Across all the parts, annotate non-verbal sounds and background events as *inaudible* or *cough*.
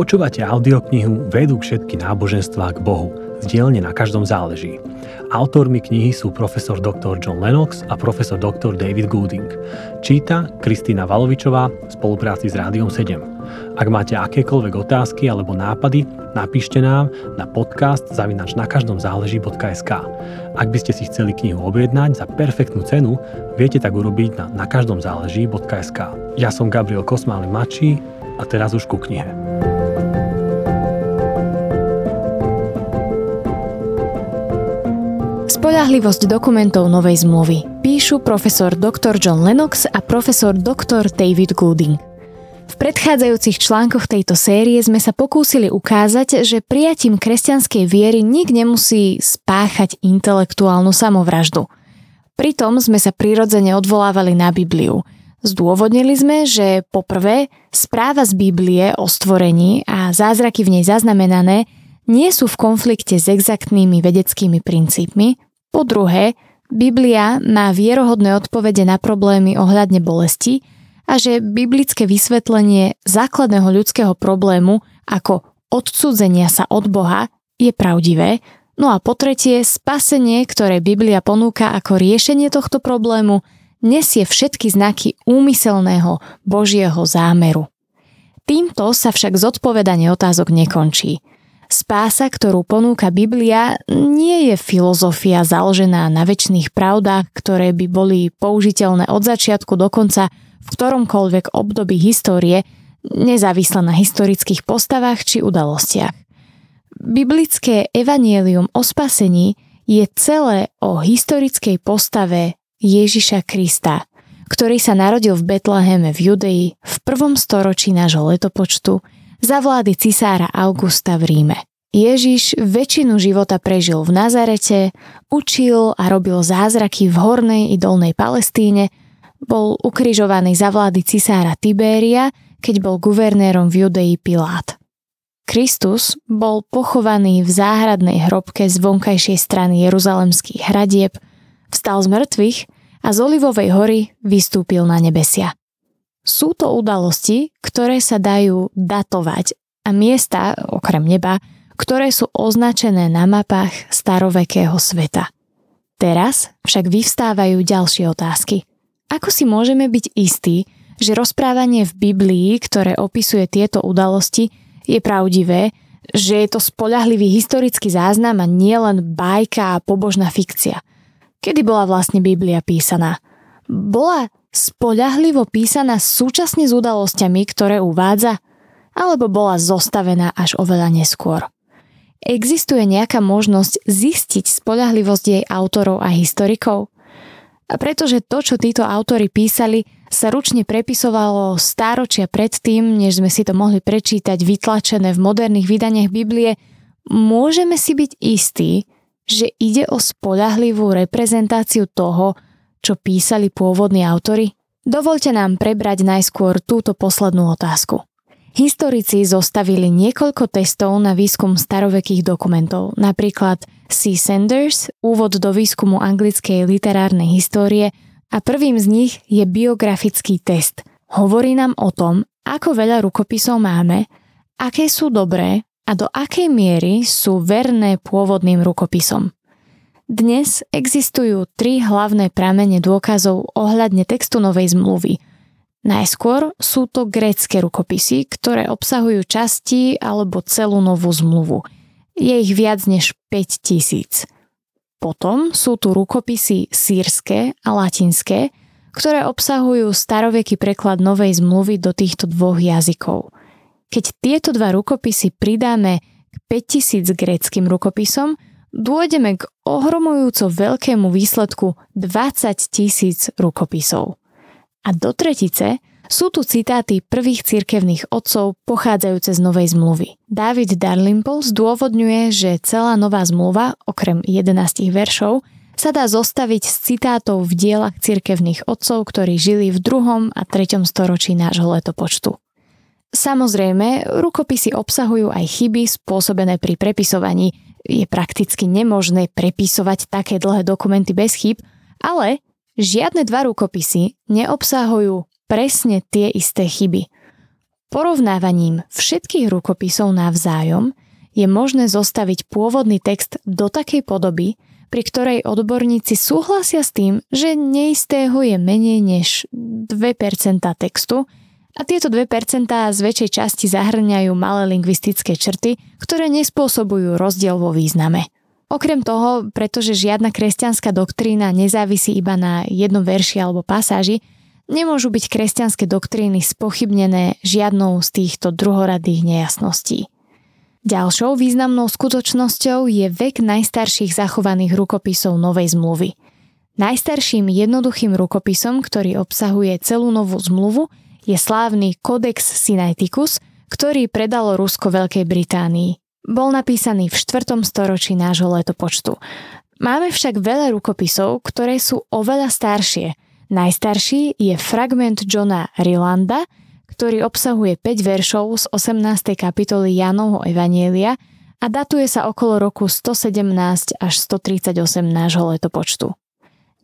Počúvate audioknihu Vedú všetky náboženstvá k Bohu. Z na každom záleží. Autormi knihy sú profesor dr. John Lennox a profesor dr. David Gooding. Číta Kristýna Valovičová v spolupráci s Rádiom 7. Ak máte akékoľvek otázky alebo nápady, napíšte nám na podcast zavinač na každom záleží.sk. Ak by ste si chceli knihu objednať za perfektnú cenu, viete tak urobiť na nakaždomzáleží.sk. Ja som Gabriel Kosmály Mačí a teraz už ku knihe. Spolahlivosť dokumentov Novej zmluvy píšu profesor dr. John Lennox a profesor dr. David Gooding. V predchádzajúcich článkoch tejto série sme sa pokúsili ukázať, že prijatím kresťanskej viery nik nemusí spáchať intelektuálnu samovraždu. Pritom sme sa prirodzene odvolávali na Bibliu. Zdôvodnili sme, že poprvé správa z Biblie o stvorení a zázraky v nej zaznamenané nie sú v konflikte s exaktnými vedeckými princípmi, po druhé, Biblia má vierohodné odpovede na problémy ohľadne bolesti a že biblické vysvetlenie základného ľudského problému ako odcudzenia sa od Boha je pravdivé, no a po tretie, spasenie, ktoré Biblia ponúka ako riešenie tohto problému, nesie všetky znaky úmyselného Božieho zámeru. Týmto sa však zodpovedanie otázok nekončí. Spása, ktorú ponúka Biblia, nie je filozofia založená na väčšných pravdách, ktoré by boli použiteľné od začiatku do konca v ktoromkoľvek období histórie, nezávisle na historických postavách či udalostiach. Biblické evanielium o spasení je celé o historickej postave Ježiša Krista, ktorý sa narodil v Betleheme v Judei v prvom storočí nášho letopočtu za vlády cisára Augusta v Ríme. Ježiš väčšinu života prežil v Nazarete, učil a robil zázraky v hornej i dolnej Palestíne, bol ukrižovaný za vlády cisára Tibéria, keď bol guvernérom v Judei Pilát. Kristus bol pochovaný v záhradnej hrobke z vonkajšej strany Jeruzalemských hradieb, vstal z mŕtvych a z Olivovej hory vystúpil na nebesia. Sú to udalosti, ktoré sa dajú datovať a miesta, okrem neba, ktoré sú označené na mapách starovekého sveta. Teraz však vyvstávajú ďalšie otázky. Ako si môžeme byť istí, že rozprávanie v Biblii, ktoré opisuje tieto udalosti, je pravdivé, že je to spolahlivý historický záznam a nielen bajka a pobožná fikcia. Kedy bola vlastne Biblia písaná? Bola spoľahlivo písaná súčasne s udalosťami, ktoré uvádza, alebo bola zostavená až oveľa neskôr. Existuje nejaká možnosť zistiť spoľahlivosť jej autorov a historikov? A pretože to, čo títo autory písali, sa ručne prepisovalo stáročia predtým, než sme si to mohli prečítať vytlačené v moderných vydaniach Biblie, môžeme si byť istí, že ide o spoľahlivú reprezentáciu toho, čo písali pôvodní autory? Dovolte nám prebrať najskôr túto poslednú otázku. Historici zostavili niekoľko testov na výskum starovekých dokumentov, napríklad C. Sanders, úvod do výskumu anglickej literárnej histórie a prvým z nich je biografický test. Hovorí nám o tom, ako veľa rukopisov máme, aké sú dobré a do akej miery sú verné pôvodným rukopisom. Dnes existujú tri hlavné pramene dôkazov ohľadne textu Novej zmluvy. Najskôr sú to grécké rukopisy, ktoré obsahujú časti alebo celú novú zmluvu. Je ich viac než 5000. Potom sú tu rukopisy sírske a latinské, ktoré obsahujú staroveký preklad Novej zmluvy do týchto dvoch jazykov. Keď tieto dva rukopisy pridáme k 5000 gréckým rukopisom, dôjdeme k ohromujúco veľkému výsledku 20 tisíc rukopisov. A do tretice sú tu citáty prvých cirkevných otcov pochádzajúce z Novej zmluvy. David Darlimple zdôvodňuje, že celá Nová zmluva, okrem 11 veršov, sa dá zostaviť z citátov v dielach cirkevných otcov, ktorí žili v 2. a 3. storočí nášho letopočtu. Samozrejme, rukopisy obsahujú aj chyby spôsobené pri prepisovaní, je prakticky nemožné prepisovať také dlhé dokumenty bez chyb, ale žiadne dva rukopisy neobsahujú presne tie isté chyby. Porovnávaním všetkých rukopisov navzájom je možné zostaviť pôvodný text do takej podoby, pri ktorej odborníci súhlasia s tým, že neistého je menej než 2% textu a tieto 2% z väčšej časti zahrňajú malé lingvistické črty, ktoré nespôsobujú rozdiel vo význame. Okrem toho, pretože žiadna kresťanská doktrína nezávisí iba na jednom verši alebo pasáži, nemôžu byť kresťanské doktríny spochybnené žiadnou z týchto druhoradých nejasností. Ďalšou významnou skutočnosťou je vek najstarších zachovaných rukopisov Novej zmluvy. Najstarším jednoduchým rukopisom, ktorý obsahuje celú novú zmluvu, je slávny Codex Sinaiticus, ktorý predalo Rusko Veľkej Británii. Bol napísaný v 4. storočí nášho letopočtu. Máme však veľa rukopisov, ktoré sú oveľa staršie. Najstarší je fragment Johna Rilanda, ktorý obsahuje 5 veršov z 18. kapitoly Jánovho Evanielia a datuje sa okolo roku 117 až 138 nášho letopočtu.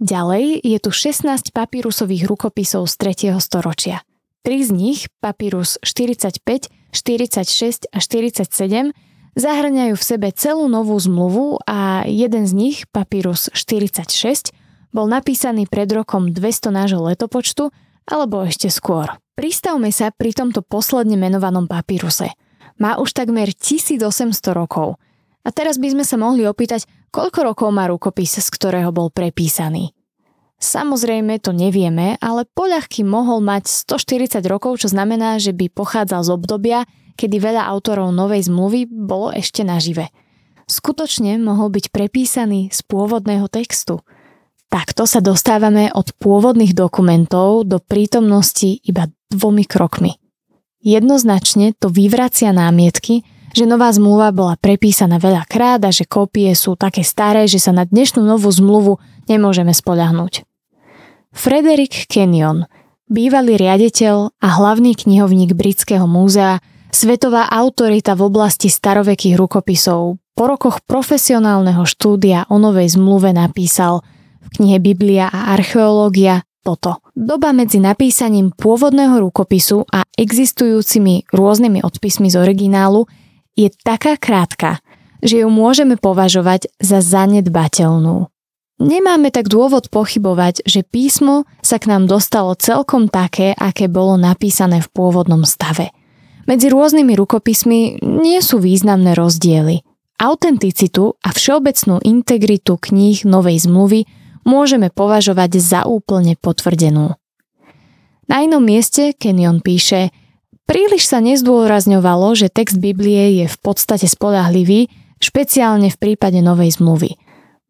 Ďalej je tu 16 papírusových rukopisov z 3. storočia. Tri z nich, papírus 45, 46 a 47, Zahrňajú v sebe celú novú zmluvu a jeden z nich, Papyrus 46, bol napísaný pred rokom 200 nášho letopočtu alebo ešte skôr. Pristavme sa pri tomto posledne menovanom papíruse. Má už takmer 1800 rokov. A teraz by sme sa mohli opýtať, koľko rokov má rukopis, z ktorého bol prepísaný. Samozrejme to nevieme, ale poľahky mohol mať 140 rokov, čo znamená, že by pochádzal z obdobia, kedy veľa autorov Novej zmluvy bolo ešte nažive. Skutočne mohol byť prepísaný z pôvodného textu. Takto sa dostávame od pôvodných dokumentov do prítomnosti iba dvomi krokmi. Jednoznačne to vyvracia námietky, že nová zmluva bola prepísaná veľakrát a že kópie sú také staré, že sa na dnešnú novú zmluvu nemôžeme spoľahnúť. Frederick Kenyon, bývalý riaditeľ a hlavný knihovník Britského múzea, Svetová autorita v oblasti starovekých rukopisov po rokoch profesionálneho štúdia o Novej zmluve napísal v knihe Biblia a archeológia toto. Doba medzi napísaním pôvodného rukopisu a existujúcimi rôznymi odpismi z originálu je taká krátka, že ju môžeme považovať za zanedbateľnú. Nemáme tak dôvod pochybovať, že písmo sa k nám dostalo celkom také, aké bolo napísané v pôvodnom stave – medzi rôznymi rukopismi nie sú významné rozdiely. Autenticitu a všeobecnú integritu kníh Novej zmluvy môžeme považovať za úplne potvrdenú. Na inom mieste Kenyon píše, príliš sa nezdôrazňovalo, že text Biblie je v podstate spolahlivý, špeciálne v prípade Novej zmluvy.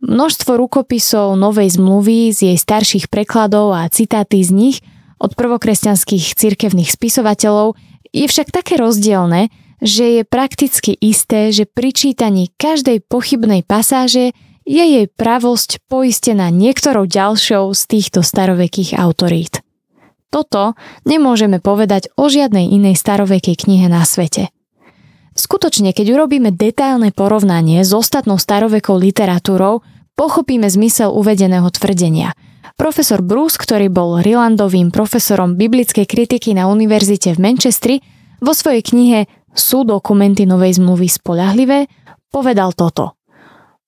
Množstvo rukopisov Novej zmluvy z jej starších prekladov a citáty z nich od prvokresťanských cirkevných spisovateľov je však také rozdielne, že je prakticky isté, že pri čítaní každej pochybnej pasáže je jej pravosť poistená niektorou ďalšou z týchto starovekých autorít. Toto nemôžeme povedať o žiadnej inej starovekej knihe na svete. Skutočne, keď urobíme detailné porovnanie s ostatnou starovekou literatúrou, pochopíme zmysel uvedeného tvrdenia. Profesor Bruce, ktorý bol Rilandovým profesorom biblickej kritiky na univerzite v Manchestri, vo svojej knihe Sú dokumenty Novej zmluvy spolahlivé povedal toto.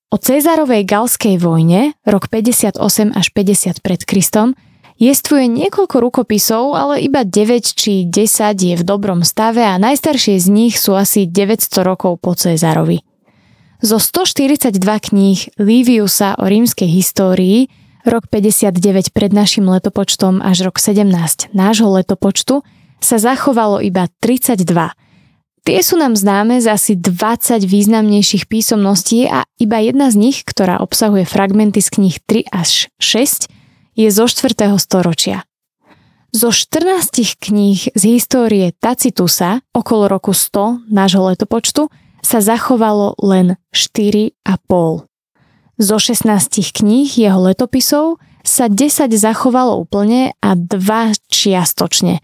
O Cezárovej galskej vojne, rok 58 až 50 pred Kristom, jestvuje niekoľko rukopisov, ale iba 9 či 10 je v dobrom stave a najstaršie z nich sú asi 900 rokov po Cezárovi. Zo 142 kníh Liviusa o rímskej histórii rok 59 pred našim letopočtom až rok 17 nášho letopočtu sa zachovalo iba 32. Tie sú nám známe z asi 20 významnejších písomností a iba jedna z nich, ktorá obsahuje fragmenty z kníh 3 až 6, je zo 4. storočia. Zo 14 kníh z histórie Tacitusa okolo roku 100 nášho letopočtu sa zachovalo len 4,5. Zo 16 kníh jeho letopisov sa 10 zachovalo úplne a 2 čiastočne.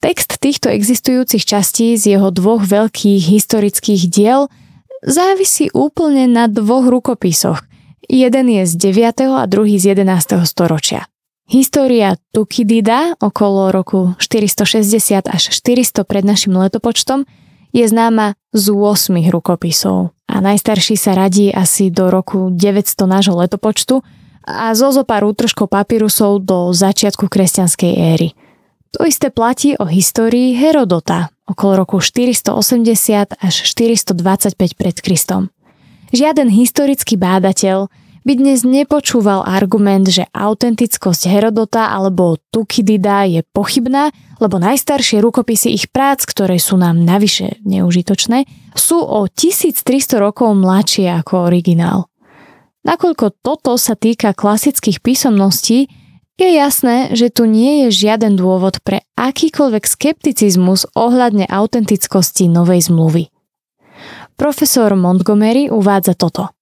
Text týchto existujúcich častí z jeho dvoch veľkých historických diel závisí úplne na dvoch rukopisoch. Jeden je z 9. a druhý z 11. storočia. História Tukidida okolo roku 460 až 400 pred našim letopočtom je známa z 8 rukopisov a najstarší sa radí asi do roku 900 nášho letopočtu a zo zopár útržkov papírusov do začiatku kresťanskej éry. To isté platí o histórii Herodota okolo roku 480 až 425 pred Kristom. Žiaden historický bádateľ by dnes nepočúval argument, že autentickosť Herodota alebo Tukidida je pochybná, lebo najstaršie rukopisy ich prác, ktoré sú nám navyše neužitočné, sú o 1300 rokov mladšie ako originál. Nakoľko toto sa týka klasických písomností, je jasné, že tu nie je žiaden dôvod pre akýkoľvek skepticizmus ohľadne autentickosti novej zmluvy. Profesor Montgomery uvádza toto –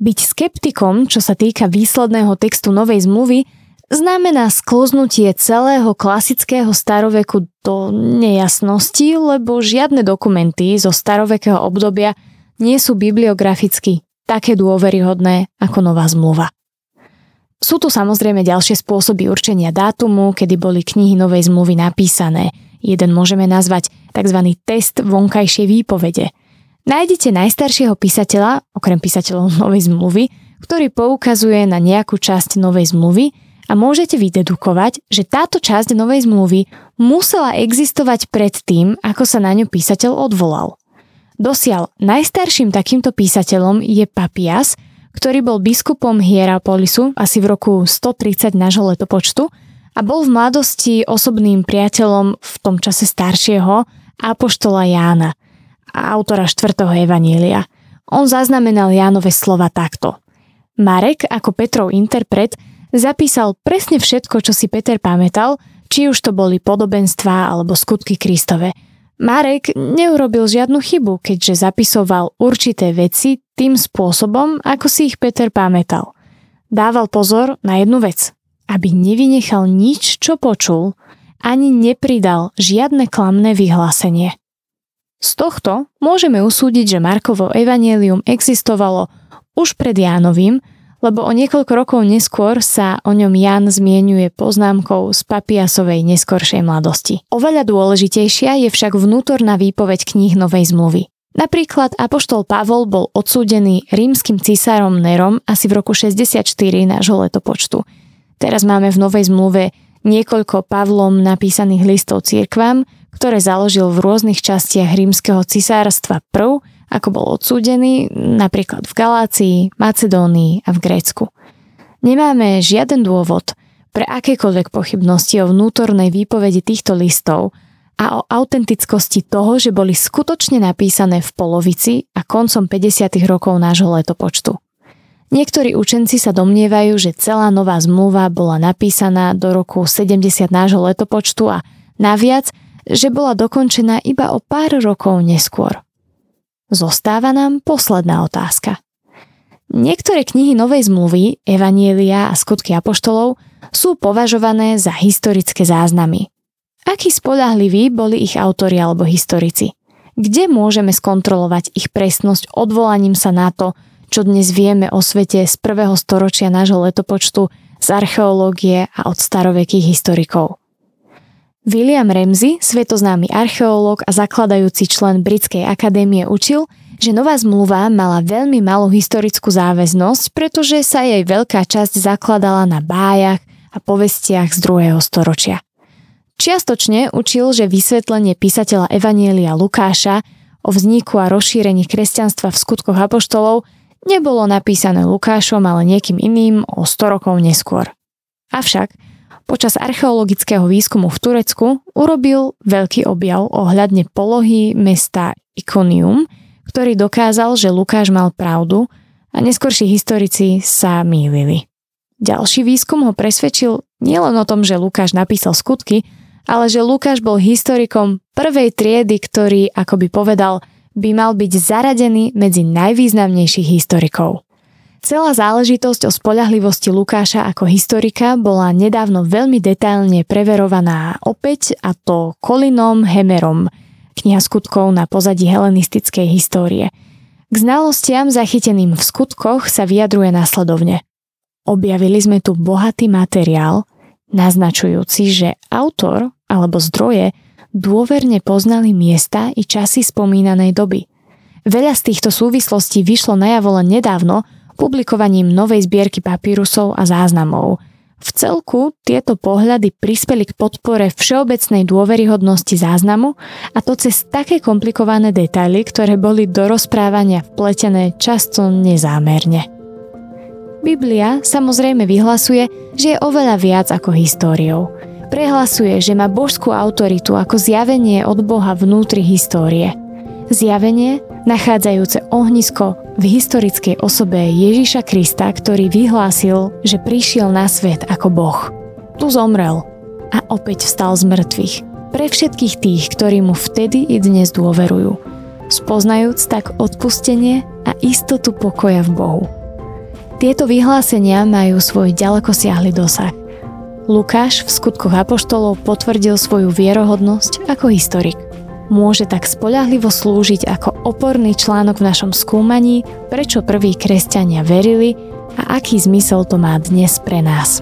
byť skeptikom, čo sa týka výsledného textu Novej zmluvy, znamená sklznutie celého klasického staroveku do nejasnosti, lebo žiadne dokumenty zo starovekého obdobia nie sú bibliograficky také dôveryhodné ako Nová zmluva. Sú tu samozrejme ďalšie spôsoby určenia dátumu, kedy boli knihy Novej zmluvy napísané. Jeden môžeme nazvať tzv. test vonkajšej výpovede – Nájdete najstaršieho písateľa, okrem písateľov *laughs* Novej zmluvy, ktorý poukazuje na nejakú časť Novej zmluvy a môžete vydedukovať, že táto časť Novej zmluvy musela existovať pred tým, ako sa na ňu písateľ odvolal. Dosiaľ najstarším takýmto písateľom je Papias, ktorý bol biskupom Hierapolisu asi v roku 130 nášho letopočtu a bol v mladosti osobným priateľom v tom čase staršieho apoštola Jána – a autora štvrtého evanielia. On zaznamenal Jánove slova takto. Marek, ako Petrov interpret, zapísal presne všetko, čo si Peter pamätal, či už to boli podobenstvá alebo skutky Kristove. Marek neurobil žiadnu chybu, keďže zapisoval určité veci tým spôsobom, ako si ich Peter pamätal. Dával pozor na jednu vec, aby nevynechal nič, čo počul, ani nepridal žiadne klamné vyhlásenie. Z tohto môžeme usúdiť, že Markovo evanielium existovalo už pred Jánovým, lebo o niekoľko rokov neskôr sa o ňom Jan zmienuje poznámkou z papiasovej neskoršej mladosti. Oveľa dôležitejšia je však vnútorná výpoveď kníh Novej zmluvy. Napríklad Apoštol Pavol bol odsúdený rímskym cisárom Nerom asi v roku 64 nášho letopočtu. Teraz máme v Novej zmluve niekoľko Pavlom napísaných listov cirkvám, ktoré založil v rôznych častiach rímskeho cisárstva prv, ako bol odsúdený napríklad v Galácii, Macedónii a v Grécku. Nemáme žiaden dôvod pre akékoľvek pochybnosti o vnútornej výpovedi týchto listov a o autentickosti toho, že boli skutočne napísané v polovici a koncom 50. rokov nášho letopočtu. Niektorí učenci sa domnievajú, že celá nová zmluva bola napísaná do roku 70 nášho letopočtu a naviac, že bola dokončená iba o pár rokov neskôr. Zostáva nám posledná otázka. Niektoré knihy Novej zmluvy, Evanielia a skutky apoštolov sú považované za historické záznamy. Akí spolahliví boli ich autori alebo historici? Kde môžeme skontrolovať ich presnosť odvolaním sa na to, čo dnes vieme o svete z prvého storočia nášho letopočtu, z archeológie a od starovekých historikov. William Ramsey, svetoznámy archeológ a zakladajúci člen Britskej akadémie, učil, že nová zmluva mala veľmi malú historickú záväznosť, pretože sa jej veľká časť zakladala na bájach a povestiach z druhého storočia. Čiastočne učil, že vysvetlenie písateľa Evanielia Lukáša o vzniku a rozšírení kresťanstva v skutkoch apoštolov nebolo napísané Lukášom, ale niekým iným o 100 rokov neskôr. Avšak počas archeologického výskumu v Turecku urobil veľký objav ohľadne polohy mesta Ikonium, ktorý dokázal, že Lukáš mal pravdu a neskorší historici sa mýlili. Ďalší výskum ho presvedčil nielen o tom, že Lukáš napísal skutky, ale že Lukáš bol historikom prvej triedy, ktorý, ako by povedal, by mal byť zaradený medzi najvýznamnejších historikov. Celá záležitosť o spoľahlivosti Lukáša ako historika bola nedávno veľmi detailne preverovaná opäť a to Kolinom Hemerom, kniha skutkov na pozadí helenistickej histórie. K znalostiam zachyteným v skutkoch sa vyjadruje následovne. Objavili sme tu bohatý materiál, naznačujúci, že autor alebo zdroje dôverne poznali miesta i časy spomínanej doby. Veľa z týchto súvislostí vyšlo najavo len nedávno publikovaním novej zbierky papírusov a záznamov – v celku tieto pohľady prispeli k podpore všeobecnej dôveryhodnosti záznamu a to cez také komplikované detaily, ktoré boli do rozprávania vpletené často nezámerne. Biblia samozrejme vyhlasuje, že je oveľa viac ako históriou. Prehlasuje, že má božskú autoritu ako zjavenie od Boha vnútri histórie. Zjavenie, nachádzajúce ohnisko v historickej osobe Ježiša Krista, ktorý vyhlásil, že prišiel na svet ako Boh. Tu zomrel a opäť vstal z mŕtvych. Pre všetkých tých, ktorí mu vtedy i dnes dôverujú, spoznajúc tak odpustenie a istotu pokoja v Bohu. Tieto vyhlásenia majú svoj ďalekosiahly dosah. Lukáš v skutkoch apoštolov potvrdil svoju vierohodnosť ako historik môže tak spoľahlivo slúžiť ako oporný článok v našom skúmaní, prečo prví kresťania verili a aký zmysel to má dnes pre nás.